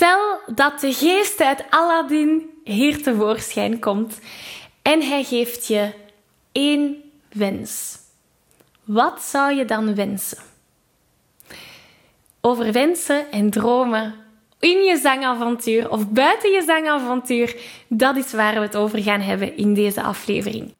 Stel dat de geest uit Aladdin hier tevoorschijn komt en hij geeft je één wens. Wat zou je dan wensen? Over wensen en dromen in je zangavontuur of buiten je zangavontuur, dat is waar we het over gaan hebben in deze aflevering.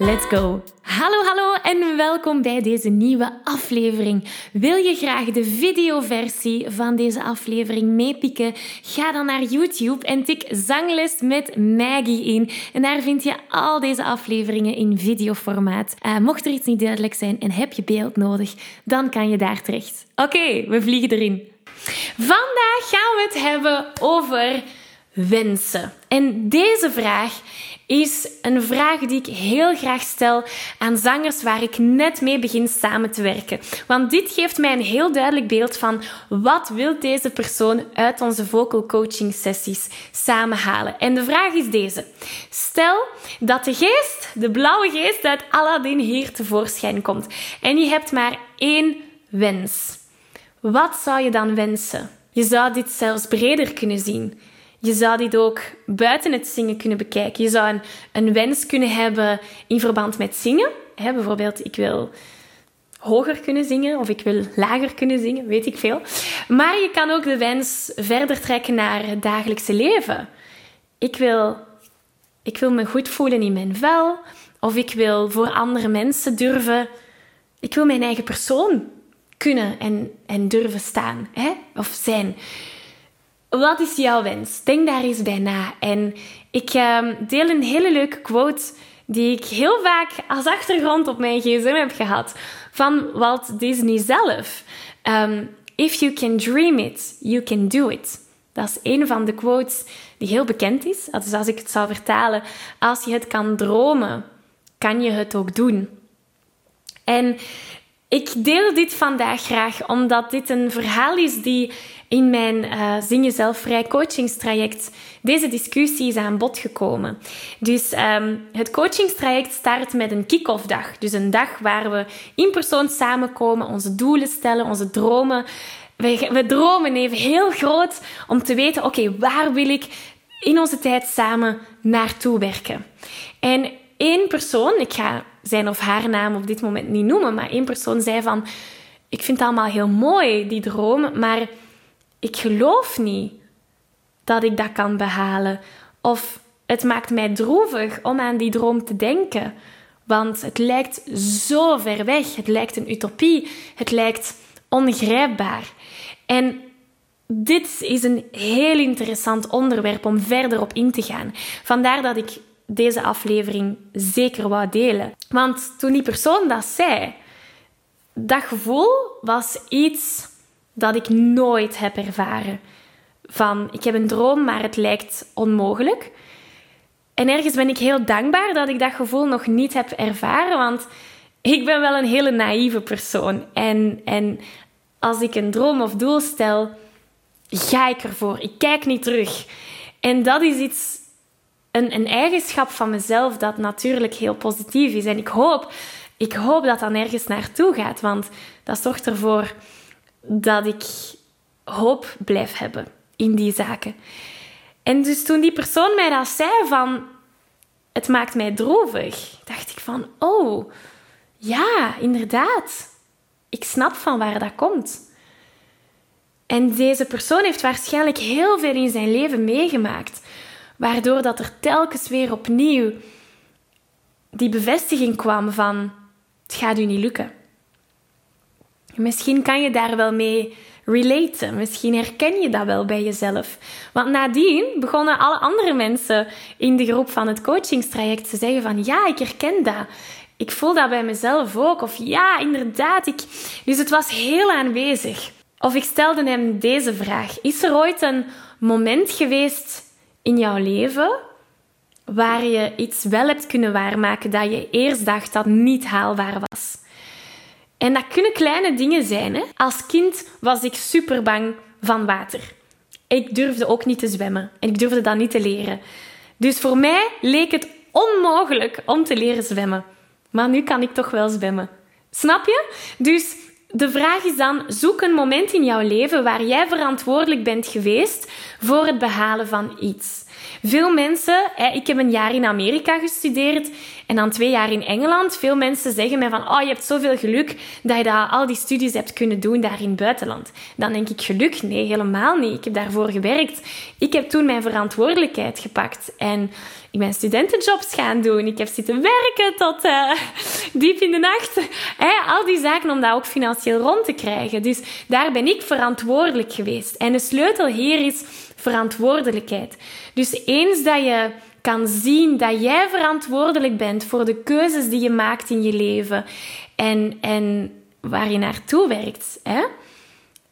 Let's go! Hallo, hallo en welkom bij deze nieuwe aflevering. Wil je graag de videoversie van deze aflevering meepikken? Ga dan naar YouTube en tik Zangles met Maggie in. En daar vind je al deze afleveringen in videoformaat. Uh, mocht er iets niet duidelijk zijn en heb je beeld nodig, dan kan je daar terecht. Oké, we vliegen erin. Vandaag gaan we het hebben over wensen. En deze vraag is een vraag die ik heel graag stel aan zangers waar ik net mee begin samen te werken. Want dit geeft mij een heel duidelijk beeld van wat wil deze persoon uit onze vocal coaching sessies samenhalen. En de vraag is deze. Stel dat de geest, de blauwe geest uit Aladdin hier tevoorschijn komt en je hebt maar één wens. Wat zou je dan wensen? Je zou dit zelfs breder kunnen zien. Je zou dit ook buiten het zingen kunnen bekijken. Je zou een, wens kunnen hebben in verband met zingen. Bijvoorbeeld, ik wil hoger kunnen zingen of ik wil lager kunnen zingen, weet ik veel. Maar je kan ook de wens verder trekken naar het dagelijkse leven. Ik wil, ik wil me goed voelen in mijn vel, of ik wil voor andere mensen durven. Ik wil mijn eigen persoon kunnen en, en durven staan hè? of zijn. Wat is jouw wens? Denk daar eens bij na. En ik uh, deel een hele leuke quote die ik heel vaak als achtergrond op mijn gsm heb gehad van Walt Disney zelf. Um, If you can dream it, you can do it. Dat is een van de quotes die heel bekend is. Dus als ik het zou vertalen, als je het kan dromen, kan je het ook doen. En ik deel dit vandaag graag omdat dit een verhaal is die in mijn uh, Zing Jezelf Vrij coachingstraject deze discussie is aan bod gekomen. Dus um, het coachingstraject start met een kick-off dag. Dus een dag waar we in persoon samenkomen, onze doelen stellen, onze dromen. We, we dromen even heel groot om te weten, oké, waar wil ik in onze tijd samen naartoe werken? En één persoon, ik ga zijn of haar naam op dit moment niet noemen, maar één persoon zei van, ik vind het allemaal heel mooi, die droom, maar ik geloof niet dat ik dat kan behalen. Of het maakt mij droevig om aan die droom te denken. Want het lijkt zo ver weg. Het lijkt een utopie. Het lijkt ongrijpbaar. En dit is een heel interessant onderwerp om verder op in te gaan. Vandaar dat ik deze aflevering zeker wou delen. Want toen die persoon dat zei, dat gevoel was iets dat ik nooit heb ervaren. Van ik heb een droom, maar het lijkt onmogelijk. En ergens ben ik heel dankbaar dat ik dat gevoel nog niet heb ervaren, want ik ben wel een hele naïeve persoon. En, en als ik een droom of doel stel, ga ik ervoor. Ik kijk niet terug. En dat is iets, een, een eigenschap van mezelf dat natuurlijk heel positief is. En ik hoop, ik hoop dat dat nergens naartoe gaat, want dat zorgt ervoor dat ik hoop blijf hebben in die zaken. En dus toen die persoon mij dat zei van het maakt mij droevig, dacht ik van oh ja, inderdaad. Ik snap van waar dat komt. En deze persoon heeft waarschijnlijk heel veel in zijn leven meegemaakt, waardoor dat er telkens weer opnieuw die bevestiging kwam van het gaat u niet lukken. misschien kan je daar wel mee relaten. Misschien herken je dat wel bij jezelf. Want nadien begonnen alle andere mensen in de groep van het coachingstraject te zeggen van ja, ik herken dat. Ik voel dat bij mezelf ook. Of ja, inderdaad. Ik... Dus het was heel aanwezig. Of ik stelde hem deze vraag. Is er ooit een moment geweest in jouw leven waar je iets wel hebt kunnen waarmaken dat je eerst dacht dat niet haalbaar was? En dat kunnen kleine dingen zijn. Hè? Als kind was ik super bang van water. Ik durfde ook niet te zwemmen en ik durfde dat niet te leren. Dus voor mij leek het onmogelijk om te leren zwemmen. Maar nu kan ik toch wel zwemmen. Snap je? Dus de vraag is dan: zoek een moment in jouw leven waar jij verantwoordelijk bent geweest voor het behalen van iets. Veel mensen, ik heb een jaar in Amerika gestudeerd en dan twee jaar in Engeland. Veel mensen zeggen mij van, oh, je hebt zoveel geluk dat je dat, al die studies hebt kunnen doen daar in het buitenland. Dan denk ik, geluk? Nee, helemaal niet. Ik heb daarvoor gewerkt. Ik heb toen mijn verantwoordelijkheid gepakt en ik ben studentenjobs gaan doen. Ik heb zitten werken tot uh, diep in de nacht. al die zaken om dat ook financieel rond te krijgen. Dus daar ben ik verantwoordelijk geweest. En de sleutel hier is verantwoordelijkheid. Dus eens dat je kan zien dat jij verantwoordelijk bent voor de keuzes die je maakt in je leven en, en waar je naartoe werkt, hè,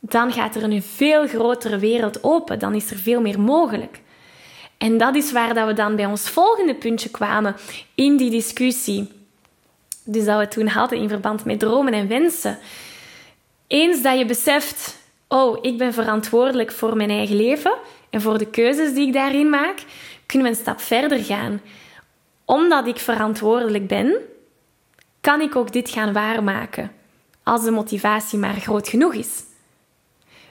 dan gaat er een veel grotere wereld open. Dan is er veel meer mogelijk. En dat is waar dat we dan bij ons volgende puntje kwamen in die discussie. Dus dat we toen hadden in verband met dromen en wensen. Eens dat je beseft, oh, ik ben verantwoordelijk voor mijn eigen leven en voor de keuzes die ik daarin maak, kunnen we een stap verder gaan. Omdat ik verantwoordelijk ben, kan ik ook dit gaan waarmaken. Als de motivatie maar groot genoeg is.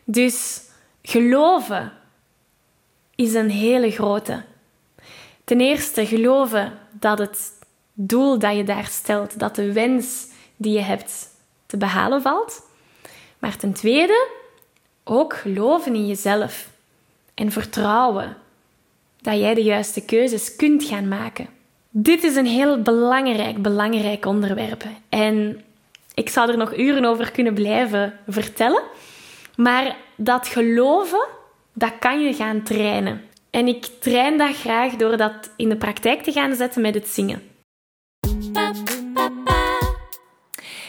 Dus geloven is een hele grote. Ten eerste geloven dat het doel dat je daar stelt, dat de wens die je hebt te behalen valt. Maar ten tweede ook geloven in jezelf en vertrouwen dat jij de juiste keuzes kunt gaan maken. Dit is een heel belangrijk, belangrijk onderwerp. En ik zou er nog uren over kunnen blijven vertellen. Maar dat geloven, dat kan je gaan trainen. En ik train dat graag door dat in de praktijk te gaan zetten met het zingen.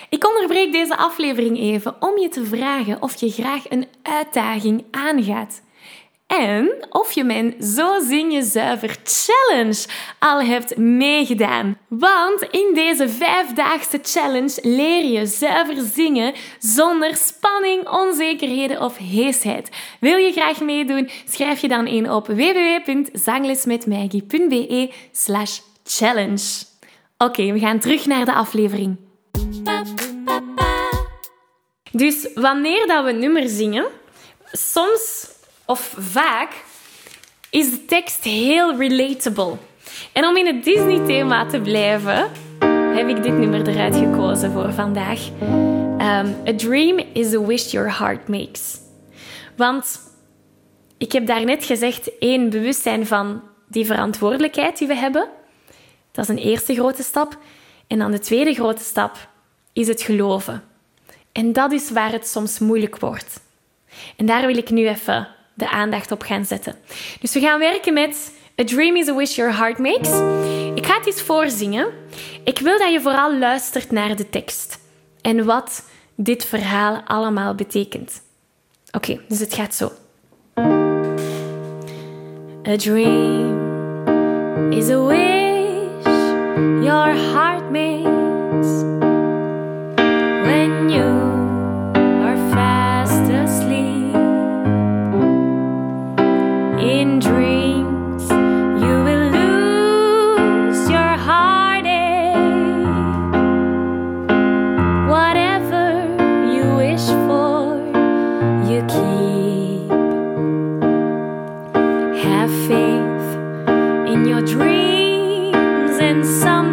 Ik onderbreek deze aflevering even om je te vragen of je graag een uitdaging aangaat. En of je mijn Zo Zing Je Zuiver Challenge al hebt meegedaan. Want in deze vijfdaagse challenge leer je zuiver zingen zonder spanning, onzekerheden of heesheid. Wil je graag meedoen? Schrijf je dan in op www.zanglesmetmaggie.be slash challenge. Oké, we gaan terug naar de aflevering. Dus wanneer dat we nummer zingen, soms of vaak is de tekst heel relatable. En om in het Disney-thema te blijven, heb ik dit nummer eruit gekozen voor vandaag. Um, a dream is a wish your heart makes. Want ik heb daarnet gezegd, één, bewustzijn van die verantwoordelijkheid die we hebben. Dat is een eerste grote stap. En dan de tweede grote stap is het geloven. En dat is waar het soms moeilijk wordt. En daar wil ik nu even de aandacht op gaan zetten. Dus we gaan werken met A Dream is a Wish Your Heart Makes. Ik ga het eens voorzingen. Ik wil dat je vooral luistert naar de tekst en wat dit verhaal allemaal betekent. Oké, dus het gaat zo. A dream is a wish your heart makes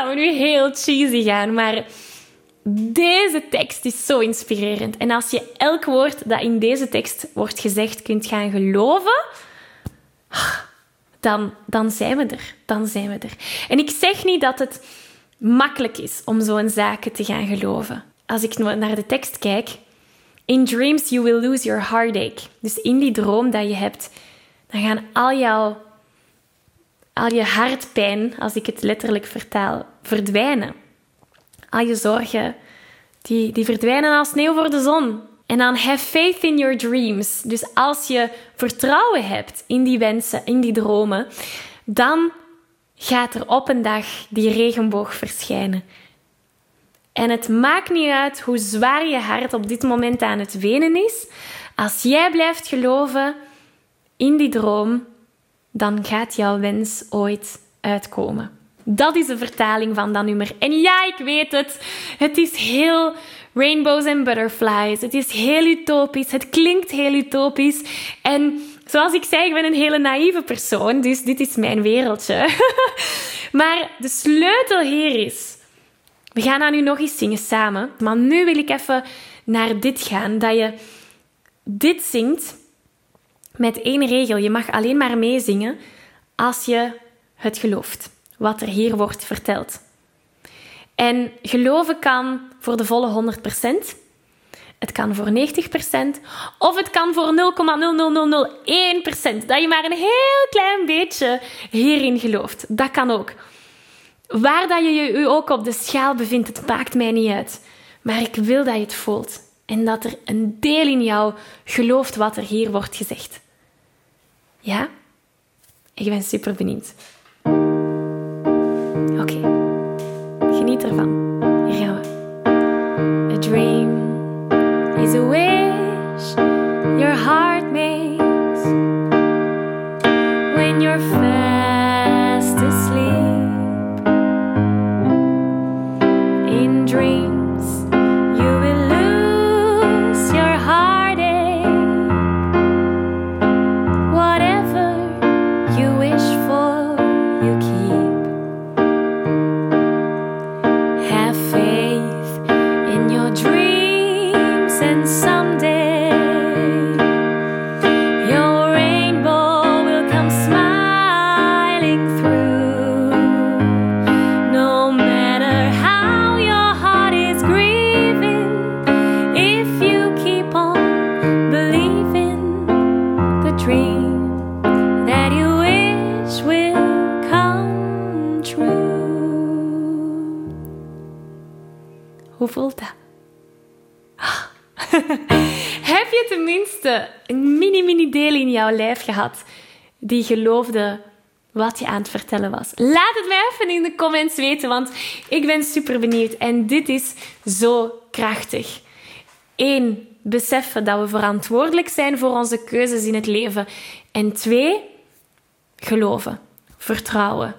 dat we nu heel cheesy gaan, maar deze tekst is zo inspirerend. En als je elk woord dat in deze tekst wordt gezegd kunt gaan geloven, dan, dan zijn we er. Dan zijn we er. En ik zeg niet dat het makkelijk is om zo'n zaken te gaan geloven. Als ik naar de tekst kijk, in dreams you will lose your heartache. Dus in die droom dat je hebt, dan gaan al jouw al je hartpijn, als ik het letterlijk vertaal, verdwijnen. Al je zorgen, die, die verdwijnen als sneeuw voor de zon. En dan have faith in your dreams. Dus als je vertrouwen hebt in die wensen, in die dromen, dan gaat er op een dag die regenboog verschijnen. En het maakt niet uit hoe zwaar je hart op dit moment aan het wenen is. Als jij blijft geloven in die droom, dan gaat jouw wens ooit uitkomen. Dat is de vertaling van dat nummer. En ja, ik weet het. Het is heel rainbows and butterflies. Het is heel utopisch. Het klinkt heel utopisch. En zoals ik zei, ik ben een hele naïeve persoon. Dus dit is mijn wereldje. maar de sleutel hier is... We gaan dat nu nog eens zingen samen. Maar nu wil ik even naar dit gaan. Dat je dit zingt met één regel. Je mag alleen maar meezingen als je het gelooft, wat er hier wordt verteld. En geloven kan voor de volle 100%. Het kan voor 90% of het kan voor 0,00001%. Dat je maar een heel klein beetje hierin gelooft. Dat kan ook. Waar dat je je ook op de schaal bevindt, het maakt mij niet uit. Maar ik wil dat je het voelt. En dat er een deel in jou gelooft wat er hier wordt gezegd. Ja? Ik ben super benieuwd. Oké, geniet ervan. Hier gaan we. A dream is a wish your heart jouw lijf gehad die geloofde wat je aan het vertellen was? Laat het mij even in de comments weten, want ik ben super benieuwd. En dit is zo krachtig. Eén, beseffen dat we verantwoordelijk zijn voor onze keuzes in het leven. En twee, geloven, vertrouwen.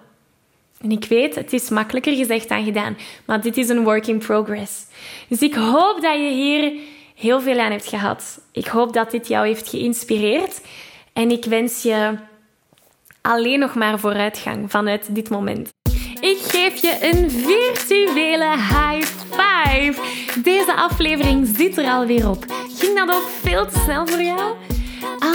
En ik weet, het is makkelijker gezegd dan gedaan, maar dit is een work in progress. Dus ik hoop dat je hier heel veel aan hebt gehad. Ik hoop dat dit jou heeft geïnspireerd. En ik wens je alleen nog maar vooruitgang vanuit dit moment. Ik geef je een virtuele high five. Deze aflevering zit er alweer op. Ging dat ook veel te snel voor jou?